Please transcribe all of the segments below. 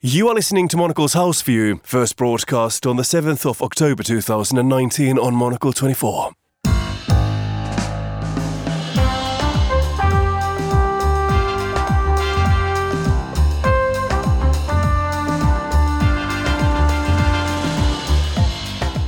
You are listening to Monocle's House View, first broadcast on the 7th of October 2019 on Monocle 24.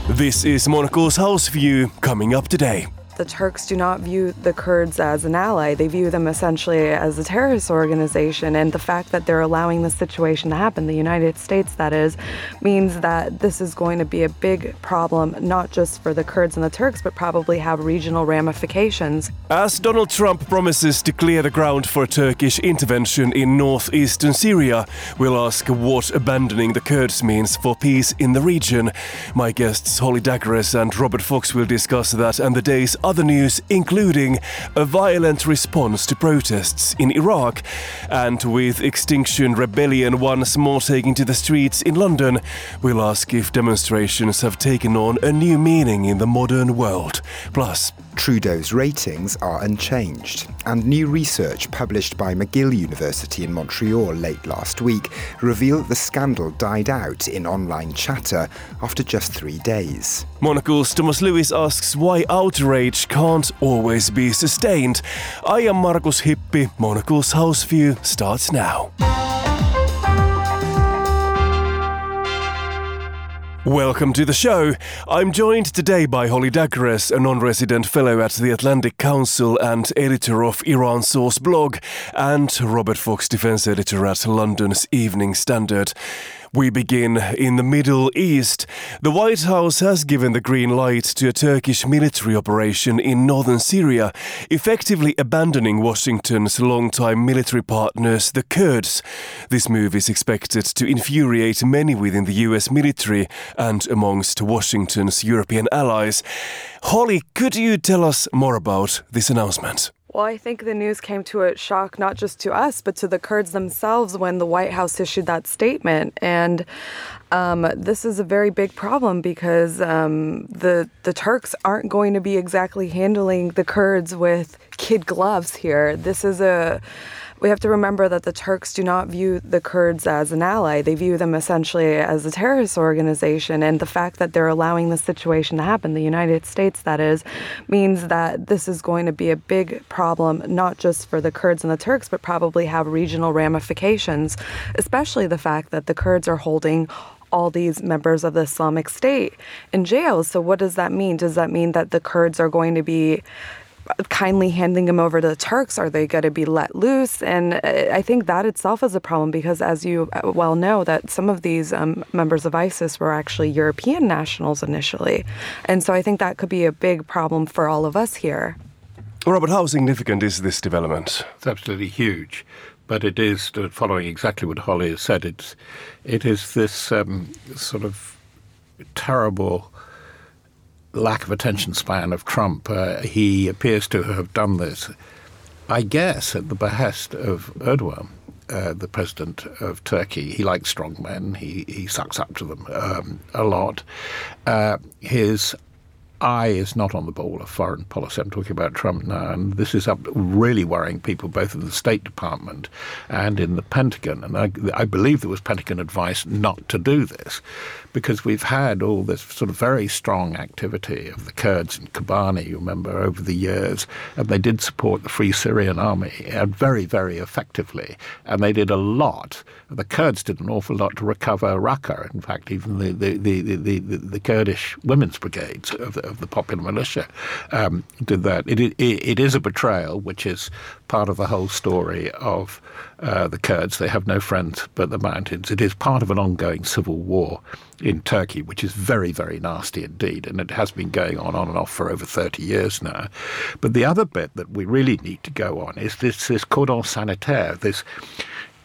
This is Monocle's House View coming up today the Turks do not view the Kurds as an ally. They view them essentially as a terrorist organization. And the fact that they're allowing this situation to happen, the United States, that is, means that this is going to be a big problem, not just for the Kurds and the Turks, but probably have regional ramifications. As Donald Trump promises to clear the ground for Turkish intervention in northeastern Syria, we'll ask what abandoning the Kurds means for peace in the region. My guests Holly Dagres and Robert Fox will discuss that and the day's other news, including a violent response to protests in Iraq, and with Extinction Rebellion once more taking to the streets in London, we'll ask if demonstrations have taken on a new meaning in the modern world. Plus, Trudeau's ratings are unchanged, and new research published by McGill University in Montreal late last week revealed the scandal died out in online chatter after just three days. Monocle's Thomas Lewis asks why outrage can't always be sustained. I am Markus Hippi. Monocle's House View starts now. Welcome to the show. I'm joined today by Holly Dagres, a non resident fellow at the Atlantic Council and editor of Iran Source blog, and Robert Fox, defense editor at London's Evening Standard. We begin in the Middle East. The White House has given the green light to a Turkish military operation in northern Syria, effectively abandoning Washington's longtime military partners, the Kurds. This move is expected to infuriate many within the US military and amongst Washington's European allies. Holly, could you tell us more about this announcement? Well, I think the news came to a shock not just to us, but to the Kurds themselves when the White House issued that statement. And um, this is a very big problem because um, the the Turks aren't going to be exactly handling the Kurds with kid gloves here. This is a we have to remember that the Turks do not view the Kurds as an ally. They view them essentially as a terrorist organization. And the fact that they're allowing this situation to happen, the United States, that is, means that this is going to be a big problem, not just for the Kurds and the Turks, but probably have regional ramifications, especially the fact that the Kurds are holding all these members of the Islamic State in jail. So, what does that mean? Does that mean that the Kurds are going to be kindly handing them over to the Turks? Are they going to be let loose? And uh, I think that itself is a problem because, as you uh, well know, that some of these um, members of ISIS were actually European nationals initially, and so I think that could be a big problem for all of us here. Robert, how significant is this development? It's absolutely huge, but it is uh, following exactly what Holly has said. It's it is this um, sort of terrible lack of attention span of Trump. Uh, he appears to have done this, I guess, at the behest of Erdogan. Uh, the president of Turkey. He likes strong men. He he sucks up to them um, a lot. Uh, his eye is not on the ball of foreign policy. I'm talking about Trump now, and this is really worrying people both in the State Department and in the Pentagon. And I, I believe there was Pentagon advice not to do this because we've had all this sort of very strong activity of the Kurds in Kobani, you remember, over the years, and they did support the Free Syrian Army uh, very, very effectively, and they did a lot. The Kurds did an awful lot to recover Raqqa. In fact, even the the, the, the, the, Kurdish women's brigades of of the popular militia um, did that. It, it, it is a betrayal, which is part of the whole story of uh, the Kurds. They have no friends but the mountains. It is part of an ongoing civil war in Turkey, which is very, very nasty indeed, and it has been going on on and off for over 30 years now. But the other bit that we really need to go on is this, this cordon sanitaire, this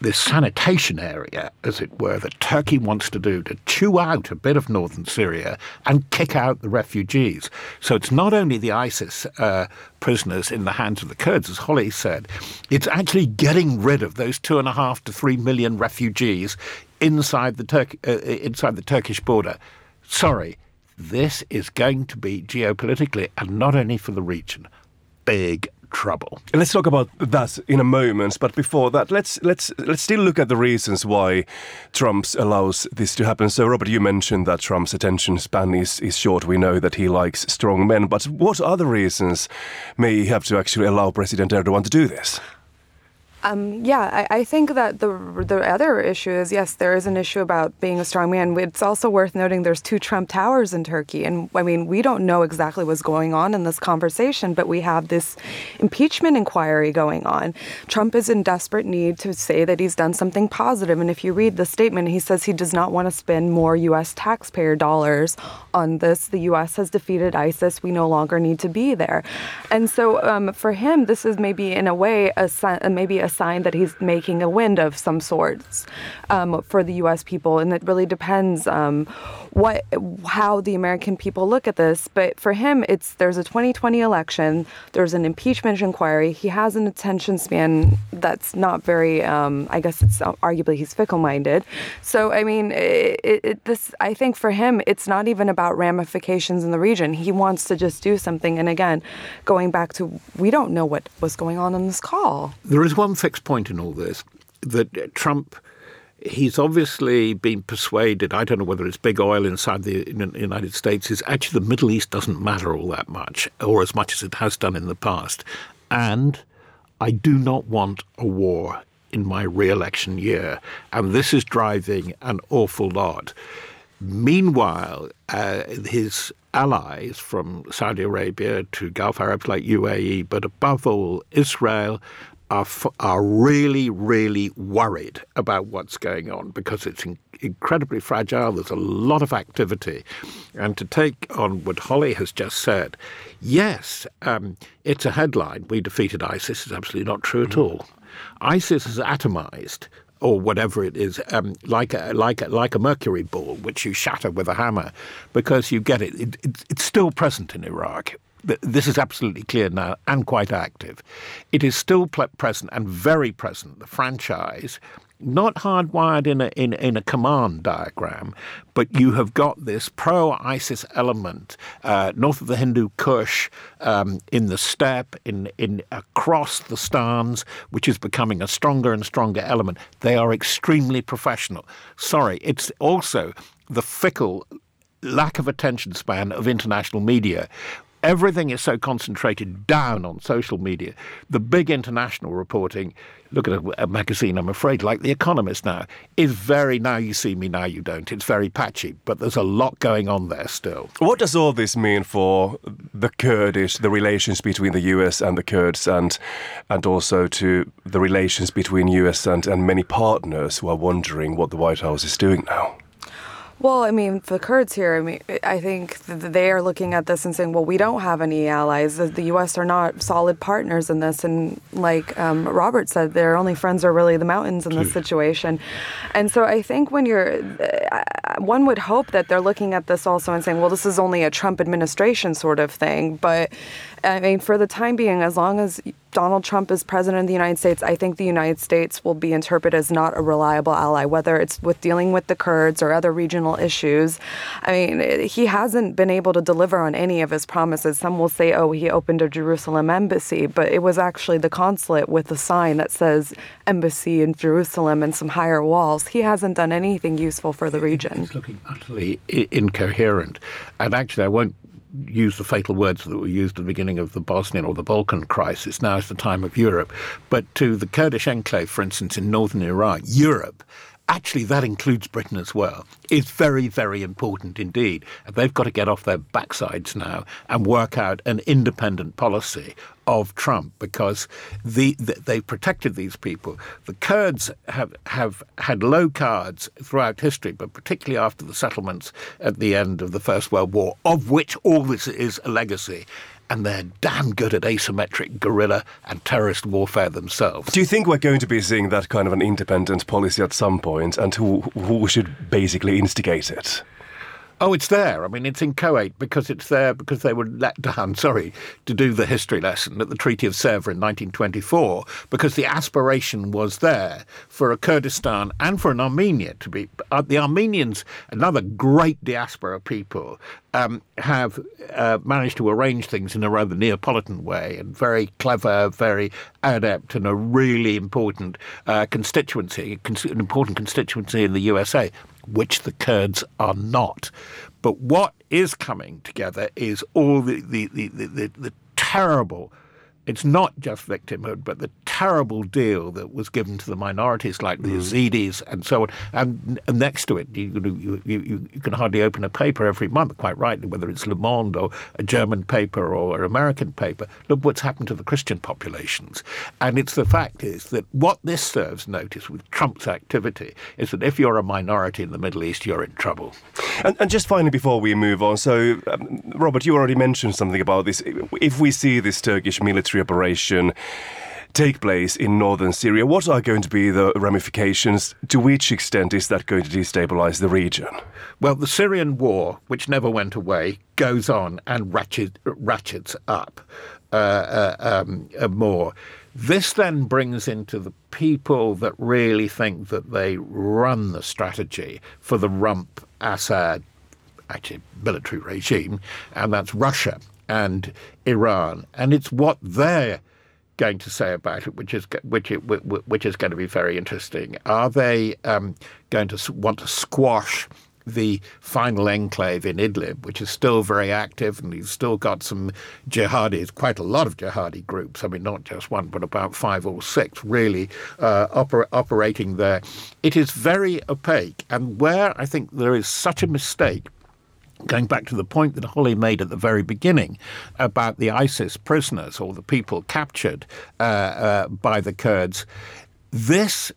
this sanitation area, as it were, that Turkey wants to do to chew out a bit of northern Syria and kick out the refugees. So it's not only the ISIS uh, prisoners in the hands of the Kurds, as Holly said, it's actually getting rid of those two and a half to three million refugees inside the Turk uh, inside the Turkish border. Sorry, this is going to be geopolitically and not only for the region big trouble. Let's talk about that in a moment, but before that, let's let's let's still look at the reasons why Trump allows this to happen. So, Robert, you mentioned that Trump's attention span is, is short. We know that he likes strong men, but what other reasons may he have to actually allow President Erdogan to do this? Um, yeah, I, I, think that the the other issue is yes, there is an issue about being a strong man. It's also worth noting there's two Trump towers in Turkey, and I mean we don't know exactly what's going on in this conversation, but we have this impeachment inquiry going on. Trump is in desperate need to say that he's done something positive, and if you read the statement, he says he does not want to spend more U.S. taxpayer dollars on this. The U.S. has defeated ISIS. We no longer need to be there, and so um, for him, this is maybe in a way a maybe a sign that he's making a wind of some sorts um, for the U.S. people, and it really depends um, what how the American people look at this. But for him, it's there's a 2020 election, there's an impeachment inquiry. He has an attention span that's not very. Um, I guess it's arguably he's fickle-minded. So I mean, it, it, this I think for him, it's not even about ramifications in the region. He wants to just do something. And again, going back to we don't know what was going on in this call. There is one fixed point in all this that Trump he's obviously been persuaded. I don't know whether it's big oil inside the United States. Is actually the Middle East doesn't matter all that much, or as much as it has done in the past. And I do not want a war in my re-election year, and this is driving an awful lot. Meanwhile, uh, his allies from Saudi Arabia to Gulf Arabs like UAE, but above all Israel are are really really worried about what's going on because it's in, incredibly fragile. There's a lot of activity, and to take on what Holly has just said, yes, um, it's a headline. We defeated ISIS. It's absolutely not true at all. ISIS is atomized or whatever it is, um, like a like a, like a mercury ball, which you shatter with a hammer, because you get it. it, it it's still present in Iraq this is absolutely clear now and quite active. It is still present and very present, the franchise, not hardwired in a, in, in a command diagram, but you have got this pro ISIS element uh, north of the Hindu Kush, um, in the steppe, in, in across the stans, which is becoming a stronger and stronger element. They are extremely professional. Sorry, it's also the fickle lack of attention span of international media, everything is so concentrated down on social media. The big international reporting, look at a, a, magazine, I'm afraid, like The Economist now, is very now you see me, now you don't. It's very patchy, but there's a lot going on there still. What does all this mean for the Kurdish, the relations between the US and the Kurds, and and also to the relations between US and, and many partners who are wondering what the White House is doing now? Well, I mean, the Kurds here, I mean, I think they are looking at this and saying, well, we don't have any allies. The, U.S. are not solid partners in this. And like um, Robert said, their only friends are really the mountains in this situation. And so I think when you're, uh, one would hope that they're looking at this also and saying, well, this is only a Trump administration sort of thing. But I mean, for the time being, as long as Donald Trump is president of the United States, I think the United States will be interpreted as not a reliable ally, whether it's with dealing with the Kurds or other regional issues. I mean, he hasn't been able to deliver on any of his promises. Some will say, oh, he opened a Jerusalem embassy, but it was actually the consulate with a sign that says embassy in Jerusalem and some higher walls. He hasn't done anything useful for the region. He's looking utterly incoherent. And actually, I won't use the fatal words that were used at the beginning of the Bosnian or the Balkan crisis. Now is the time of Europe. But to the Kurdish enclave, for instance, in northern Iraq, Europe actually that includes Britain as well, is very, very important indeed. They've got to get off their backsides now and work out an independent policy of Trump because the, the, they protected these people. The Kurds have, have had low cards throughout history, but particularly after the settlements at the end of the First World War, of which all this is a legacy and they're damn good at asymmetric guerrilla and terrorist warfare themselves. Do you think we're going to be seeing that kind of an independent policy at some point, and who who should basically instigate it? Oh, it's there. I mean, it's in Kuwait because it's there because they were let down, sorry, to do the history lesson at the Treaty of Sèvres in 1924, because the aspiration was there for a Kurdistan and for an Armenia to be. Uh, the Armenians, another great diaspora people, um, have uh, managed to arrange things in a rather Neapolitan way and very clever, very adept, and a really important uh, constituency, an important constituency in the USA which the Kurds are not. But what is coming together is all the, the, the, the, the terrible it's not just victimhood, but the terrible deal that was given to the minorities like the mm. Yazidis and so on. And, and next to it, you, you, you, you, can hardly open a paper every month, quite rightly, whether it's Le Monde or a German paper or an American paper. Look what's happened to the Christian populations. And it's the fact is that what this serves notice with Trump's activity is that if you're a minority in the Middle East, you're in trouble. And, and just finally, before we move on, so um, Robert, you already mentioned something about this. If we see this Turkish military operation take place in northern Syria. What are going to be the ramifications? To which extent is that going to destabilize the region? Well, the Syrian war, which never went away, goes on and ratchet, ratchets up uh, uh, um, uh, more. This then brings into the people that really think that they run the strategy for the rump Assad actually military regime, and that's Russia and Iran, and it's what they're going to say about it, which is which which is going to be very interesting. Are they um, going to want to squash? the final enclave in Idlib, which is still very active, and you've still got some jihadis, quite a lot of jihadi groups. I mean, not just one, but about five or six really uh, oper- operating there. It is very opaque, and where I think there is such a mistake going back to the point that Holly made at the very beginning about the ISIS prisoners or the people captured uh, uh, by the Kurds, this.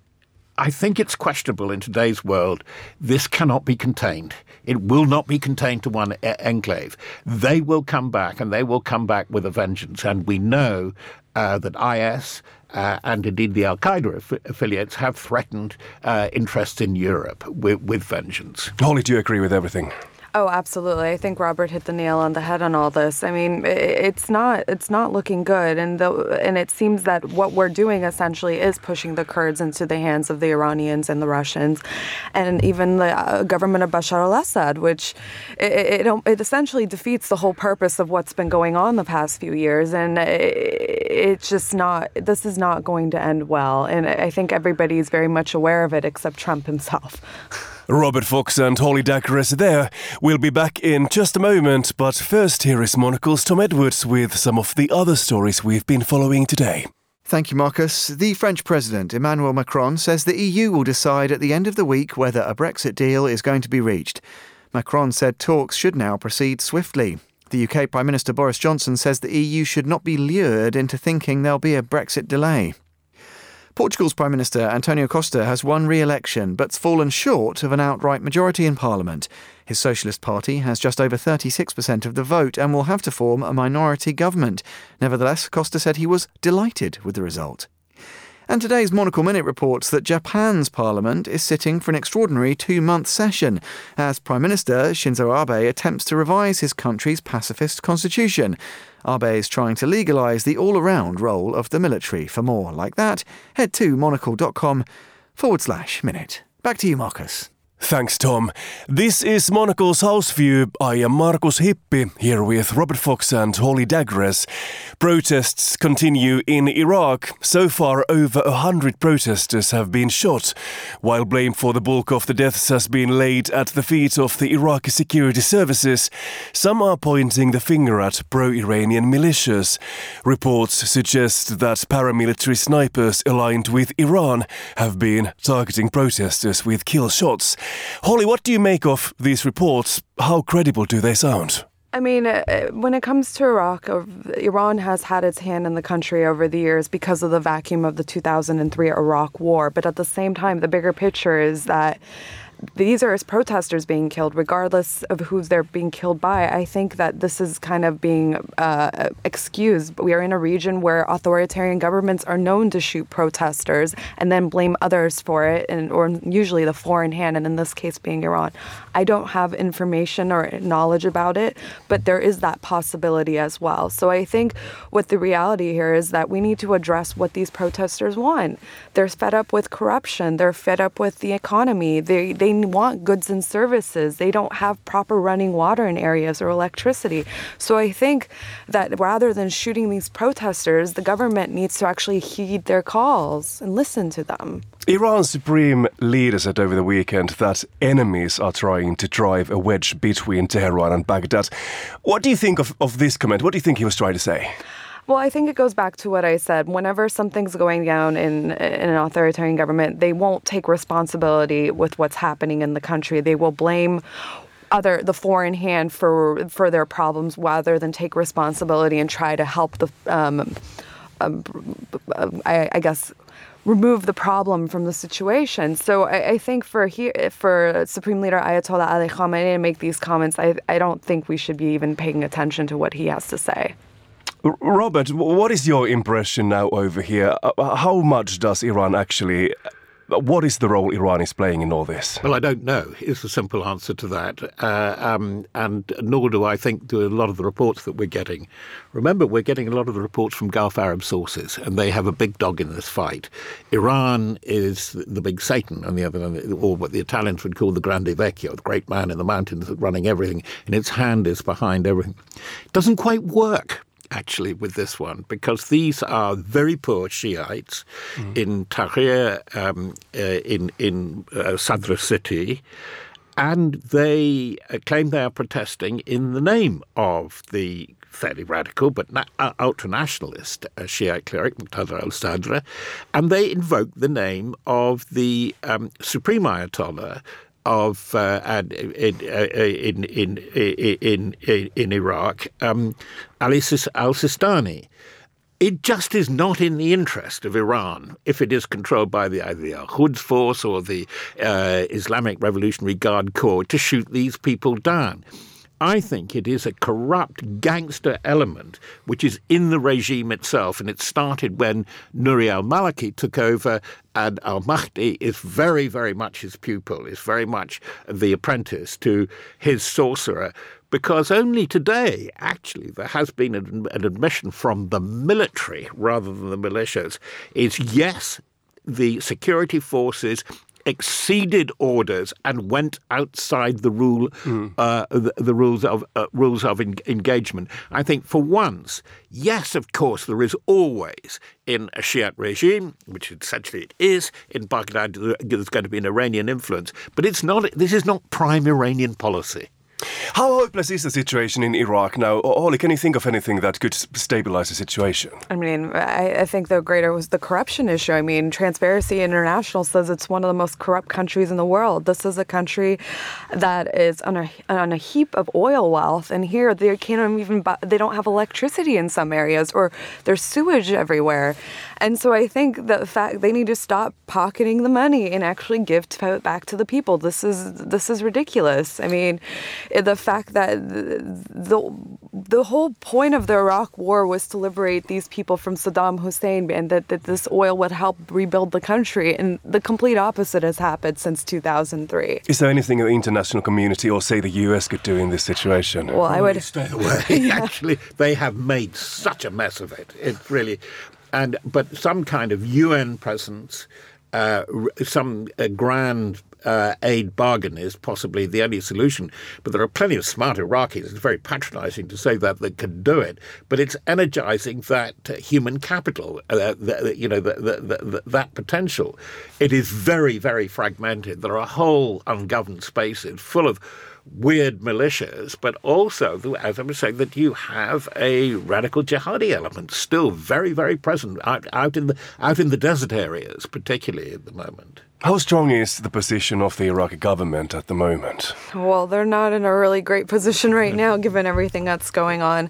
I think it's questionable in today's world. This cannot be contained. It will not be contained to one e- enclave. They will come back, and they will come back with a vengeance. And we know uh, that IS uh, and indeed the Al Qaeda aff- affiliates have threatened uh, interests in Europe with, with vengeance. Holly, do you agree with everything? Oh, absolutely. I think Robert hit the nail on the head on all this. I mean, it's not it's not looking good, and the and it seems that what we're doing essentially is pushing the Kurds into the hands of the Iranians and the Russians, and even the uh, government of Bashar al-Assad, which it, it, it essentially defeats the whole purpose of what's been going on the past few years, and it, it's just not. This is not going to end well, and I think everybody is very much aware of it, except Trump himself. Robert Fox and Holly Dagres there. We'll be back in just a moment, but first, here is Monocle's Tom Edwards with some of the other stories we've been following today. Thank you, Markus. The French President, Emmanuel Macron, says the EU will decide at the end of the week whether a Brexit deal is going to be reached. Macron said talks should now proceed swiftly. The UK Prime Minister Boris Johnson says the EU should not be lured into thinking there'll be a Brexit delay. Portugal's Prime Minister Antonio Costa has won re election but's fallen short of an outright majority in Parliament. His Socialist Party has just over 36% of the vote and will have to form a minority government. Nevertheless, Costa said he was delighted with the result. And today's Monocle Minute reports that Japan's parliament is sitting for an extraordinary two month session as Prime Minister Shinzo Abe attempts to revise his country's pacifist constitution. Abe is trying to legalise the all around role of the military. For more like that, head to monocle.com forward slash minute. Back to you, Markus. Thanks, Tom. This is Monocle's House View. I am Markus Hippi, here with Robert Fox and Holly Dagres. Protests continue in Iraq. So far, over a hundred protesters have been shot, while blame for the bulk of the deaths has been laid at the feet of the Iraqi security services. Some are pointing the finger at pro-Iranian militias. Reports suggest that paramilitary snipers aligned with Iran have been targeting protesters with kill shots. Holly, what do you make of these reports? How credible do they sound? I mean, uh, uh, when it comes to Iraq, uh, Iran has had its hand in the country over the years because of the vacuum of the 2003 Iraq War. But at the same time, the bigger picture is that these are protesters being killed, regardless of who they're being killed by. I think that this is kind of being uh, excused. We are in a region where authoritarian governments are known to shoot protesters and then blame others for it, and or usually the foreign hand, and in this case being Iran. I don't have information or knowledge about it, but there is that possibility as well. So I think what the reality here is that we need to address what these protesters want. They're fed up with corruption. They're fed up with the economy. They they want goods and services. They don't have proper running water in areas or electricity. So I think that rather than shooting these protesters, the government needs to actually heed their calls and listen to them. Iran's supreme leader said over the weekend that enemies are trying to drive a wedge between Tehran and Baghdad. What do you think of, of this comment? What do you think he was trying to say? Well, I think it goes back to what I said. Whenever something's going down in, in an authoritarian government, they won't take responsibility with what's happening in the country. They will blame other the foreign hand for for their problems rather than take responsibility and try to help the um, um, I, I, guess remove the problem from the situation. So I, I think for here for Supreme Leader Ayatollah Ali Khamenei to make these comments, I, I don't think we should be even paying attention to what he has to say. Robert, what is your impression now over here? Uh, how much does Iran actually what is the role Iran is playing in all this? Well, I don't know. Is the simple answer to that, uh, um, and nor do I think do a lot of the reports that we're getting. Remember, we're getting a lot of the reports from Gulf Arab sources, and they have a big dog in this fight. Iran is the big Satan on the other, or what the Italians would call the Grande Vecchio, the great man in the mountains running everything, and its hand is behind everything. It doesn't quite work actually with this one because these are very poor Shiites mm. in Tahrir, um, uh, in in uh, Sadr city, and they uh, claim they are protesting in the name of the fairly radical but na- uh, ultra nationalist uh, Shiite cleric Muqtada al Sadr, and they invoke the name of the um, supreme Ayatollah of uh, in, in, in, in, in, in Iraq, um, Ali al Sistani. It just is not in the interest of Iran if it is controlled by the either the Al Quds Force or the uh, Islamic Revolutionary Guard Corps to shoot these people down. I think it is a corrupt gangster element which is in the regime itself. And it started when Nouri al Maliki took over, and al Mahdi is very, very much his pupil, is very much the apprentice to his sorcerer. Because only today, actually, there has been an, an admission from the military rather than the militias is yes, the security forces exceeded orders and went outside the rule, mm. uh, the, the, rules of uh, rules of en- engagement. I think for once, yes, of course, there is always in a Shiite regime, which essentially it is in Baghdad, there's going to be an Iranian influence, but it's not. This is not prime Iranian policy. How hopeless is the situation in Iraq now? Holly, can you think of anything that could stabilize the situation? I mean, I, I, think the greater was the corruption issue. I mean, Transparency International says it's one of the most corrupt countries in the world. This is a country that is on a, on a heap of oil wealth, and here they can't even buy, they don't have electricity in some areas, or there's sewage everywhere. And so I think the fact they need to stop pocketing the money and actually give it back to the people. This is this is ridiculous. I mean, Eh, the fact that the the whole point of the Iraq War was to liberate these people from Saddam Hussein, and that, that this oil would help rebuild the country. And the complete opposite has happened since 2003. Is there anything the international community or say the US could do in this situation? Well, I would stay away. yeah. Actually, they have made such a mess of it. It really and but some kind of UN presence, uh, some uh, grand uh, aid bargain is possibly the only solution. But there are plenty of smart Iraqis. It's very patronizing to say that that can do it. But it's energizing that uh, human capital, uh, the, you know, the, the, that potential. It is very, very fragmented. There are whole ungoverned spaces full of weird militias, but also, as I was saying, that you have a radical jihadi element still very, very present out, out in the out in the desert areas, particularly at the moment. How strong is the position of the Iraqi government at the moment? Well, they're not in a really great position right now, given everything that's going on.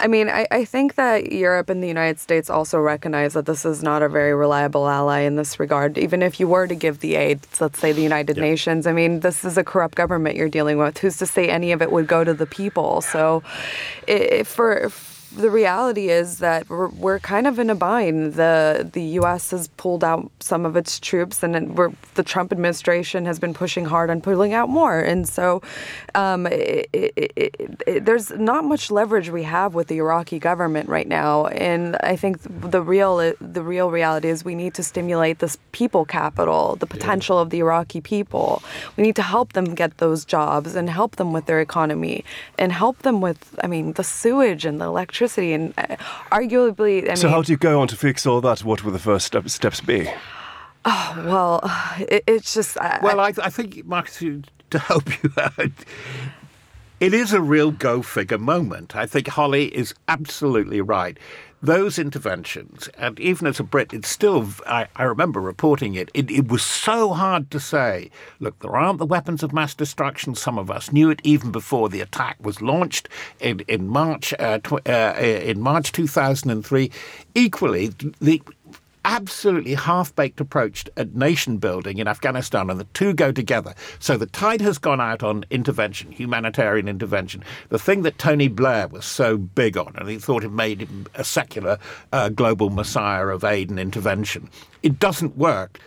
I mean, I, I think that Europe and the United States also recognize that this is not a very reliable ally in this regard. Even if you were to give the aid, let's say the United Nations, I mean, this is a corrupt government you're dealing with. Who's to say any of it would go to the people? So, if for the reality is that we're, we're, kind of in a bind. The the U.S. has pulled out some of its troops, and the Trump administration has been pushing hard on pulling out more. And so, um, it, it, it, there's not much leverage we have with the Iraqi government right now. And I think the real the real reality is we need to stimulate this people capital, the potential yeah. of the Iraqi people. We need to help them get those jobs and help them with their economy and help them with, I mean, the sewage and the electricity electricity, and uh, arguably. I so, mean, how do you go on to fix all that? What would the first step, steps be? Oh well, it, it's just. I, well, I, I think, Markus, to help you out, it is a real go figure moment. I think Holly is absolutely right those interventions, and even as a Brit, it's still, I, I remember reporting it, it, it, was so hard to say, look, there aren't the weapons of mass destruction. Some of us knew it even before the attack was launched in, in March, uh, tw- uh, in March 2003. Equally, the absolutely half baked approach at nation building in Afghanistan, and the two go together. So the tide has gone out on intervention, humanitarian intervention. The thing that Tony Blair was so big on, and he thought it made him a secular uh, global messiah of aid and intervention. It doesn't work.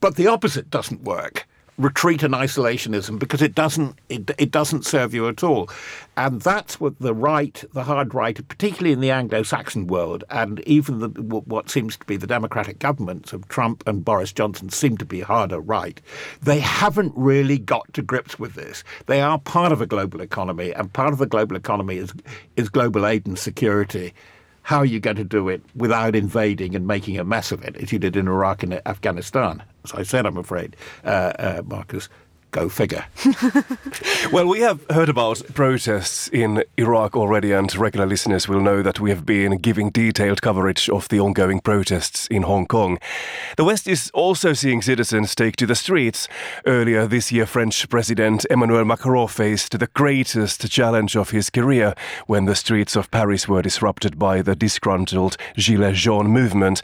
But the opposite doesn't work retreat and isolationism because it doesn't it, it doesn't serve you at all. And that's what the right the hard right particularly in the anglo-saxon world and even the, what seems to be the democratic governments of Trump and Boris Johnson seem to be harder right. They haven't really got to grips with this. They are part of a global economy and part of the global economy is is global aid and security how are you going to do it without invading and making a mess of it, as you did in Iraq and Afghanistan? As I said, I'm afraid, uh, uh, Markus. Go figure. well, we have heard about protests in Iraq already, and regular listeners will know that we have been giving detailed coverage of the ongoing protests in Hong Kong. The West is also seeing citizens take to the streets. Earlier this year, French President Emmanuel Macron faced the greatest challenge of his career when the streets of Paris were disrupted by the disgruntled Gilets jaunes movement.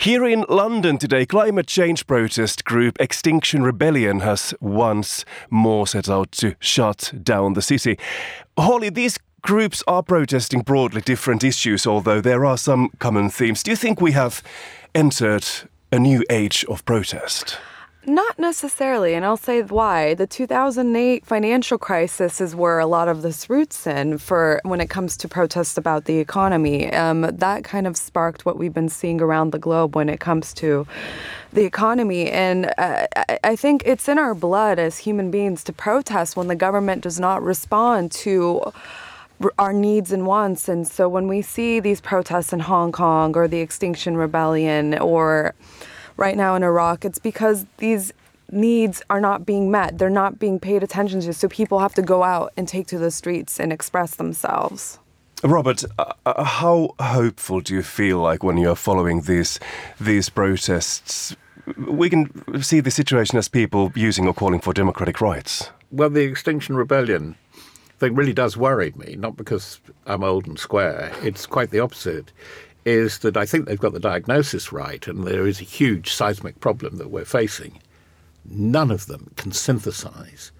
Here in London today, climate change protest group Extinction Rebellion has once once more set out to shut down the city. Holly, these groups are protesting broadly different issues, although there are some common themes. Do you think we have entered a new age of protest? Not necessarily, and I'll say why. The 2008 financial crisis is where a lot of this roots in for when it comes to protests about the economy. Um, that kind of sparked what we've been seeing around the globe when it comes to the economy. And uh, I think it's in our blood as human beings to protest when the government does not respond to our needs and wants. And so when we see these protests in Hong Kong or the Extinction Rebellion or right now in Iraq, it's because these needs are not being met. They're not being paid attention to. So people have to go out and take to the streets and express themselves. Robert, uh, uh how hopeful do you feel like when you're following these these protests? We can see the situation as people using or calling for democratic rights. Well, the Extinction Rebellion thing really does worry me, not because I'm old and square. It's quite the opposite is that I think they've got the diagnosis right, and there is a huge seismic problem that we're facing. None of them can synthesize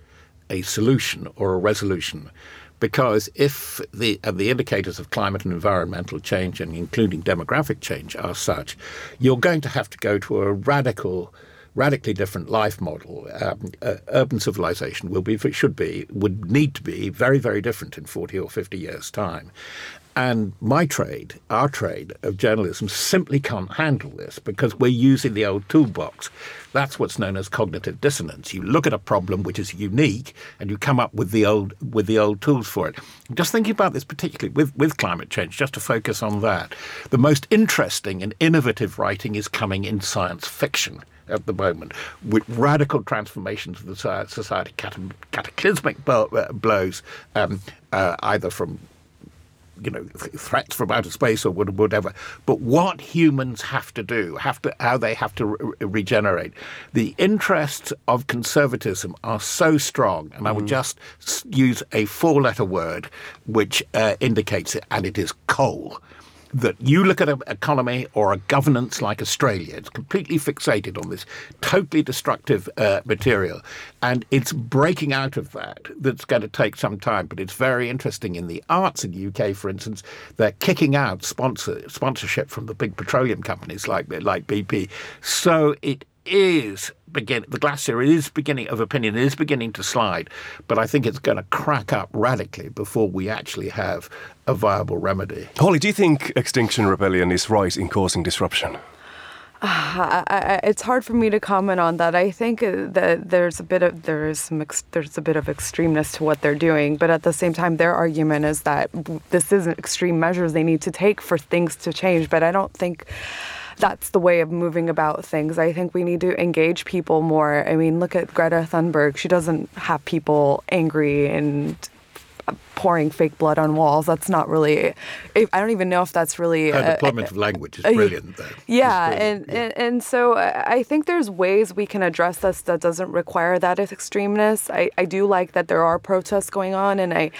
a solution or a resolution because if the uh, the indicators of climate and environmental change and including demographic change are such, you're going to have to go to a radical radically different life model. Um, uh, urban civilization will be, if it should be, would need to be very, very different in 40 or 50 years' time. And my trade, our trade of journalism, simply can't handle this because we're using the old toolbox. That's what's known as cognitive dissonance. You look at a problem which is unique and you come up with the old with the old tools for it. Just thinking about this particularly with, with climate change, just to focus on that. The most interesting and innovative writing is coming in science fiction at the moment, with radical transformations of the society, cataclysmic uh, blows, um, uh, either from you know, th- threats from outer space or whatever. But what humans have to do, have to, how they have to re- regenerate. The interests of conservatism are so strong, and I would mm. just use a four-letter word which uh, indicates it, and it is coal that you look at an economy or a governance like Australia, it's completely fixated on this totally destructive uh, material. And it's breaking out of that that's going to take some time. But it's very interesting in the arts in the UK, for instance, they're kicking out sponsor, sponsorship from the big petroleum companies like, like BP. So it is begin the glacier is beginning of opinion is beginning to slide, but I think it's going to crack up radically before we actually have a viable remedy. Holly, do you think Extinction Rebellion is right in causing disruption? Uh, I, I, it's hard for me to comment on that. I think that there's a bit of there is some ex, there's a bit of extremeness to what they're doing, but at the same time, their argument is that this isn't extreme measures they need to take for things to change. But I don't think that's the way of moving about things. I think we need to engage people more. I mean, look at Greta Thunberg. She doesn't have people angry and pouring fake blood on walls. That's not really. I don't even know if that's really. Her deployment of language is brilliant. Though. yeah, brilliant. And, and and so uh, I think there's ways we can address this that doesn't require that extremeness. I, I do like that there are protests going on, and I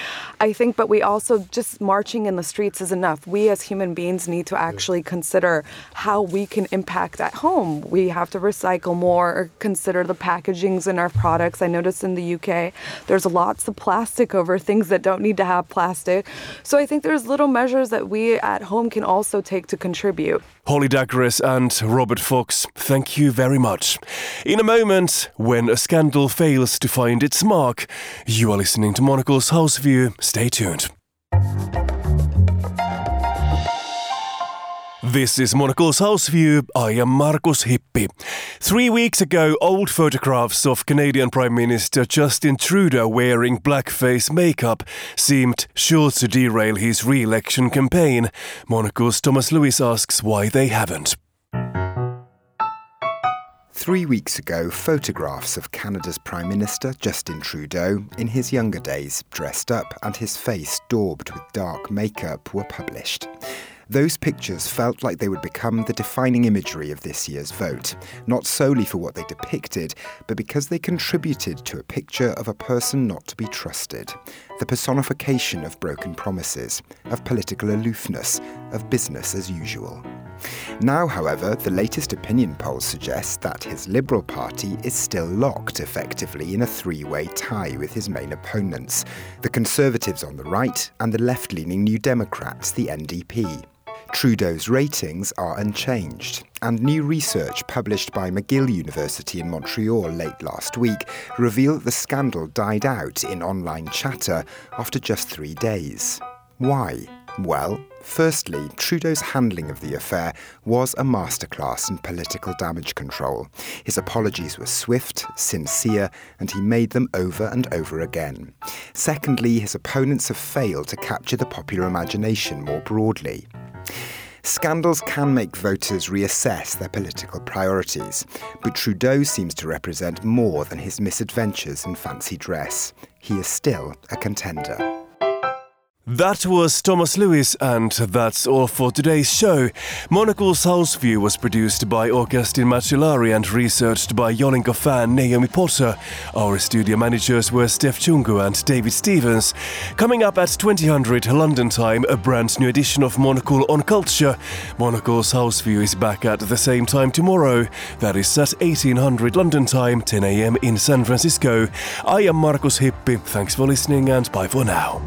I think, but we also just marching in the streets is enough. We as human beings need to actually yeah. consider how we can impact at home. We have to recycle more or consider the packagings in our products. I noticed in the UK there's lots of plastic over things that don't need to have plastic. So I think there's little measures that we at home can also take to contribute. Holly Dagres and Robert Fox, thank you very much. In a moment, when a scandal fails to find its mark, you are listening to Monocle's House View. Stay tuned. This is Monocle's House View. I am Markus Hippi. Three weeks ago, old photographs of Canadian Prime Minister Justin Trudeau wearing blackface makeup seemed sure to derail his re election campaign. Monocle's Thomas Lewis asks why they haven't. Three weeks ago, photographs of Canada's Prime Minister Justin Trudeau in his younger days, dressed up and his face daubed with dark makeup, were published. Those pictures felt like they would become the defining imagery of this year's vote, not solely for what they depicted, but because they contributed to a picture of a person not to be trusted, the personification of broken promises, of political aloofness, of business as usual. Now, however, the latest opinion polls suggest that his Liberal Party is still locked effectively in a three way tie with his main opponents the Conservatives on the right and the left leaning New Democrats, the NDP. Trudeau's ratings are unchanged, and new research published by McGill University in Montreal late last week revealed the scandal died out in online chatter after just three days. Why? Well, firstly, Trudeau's handling of the affair was a masterclass in political damage control. His apologies were swift, sincere, and he made them over and over again. Secondly, his opponents have failed to capture the popular imagination more broadly. Scandals can make voters reassess their political priorities, but Trudeau seems to represent more than his misadventures and fancy dress. He is still a contender. That was Thomas Lewis, and that's all for today's show. Monocle's House View was produced by Augustin Macellari and researched by Yolinka fan Naomi Potter. Our studio managers were Steph Chungu and David Stevens. Coming up at 2000 London time, a brand new edition of Monocle on Culture. Monocle's House View is back at the same time tomorrow. That is at 1800 London time, 10 a.m. in San Francisco. I am Markus Hippi. Thanks for listening and bye for now.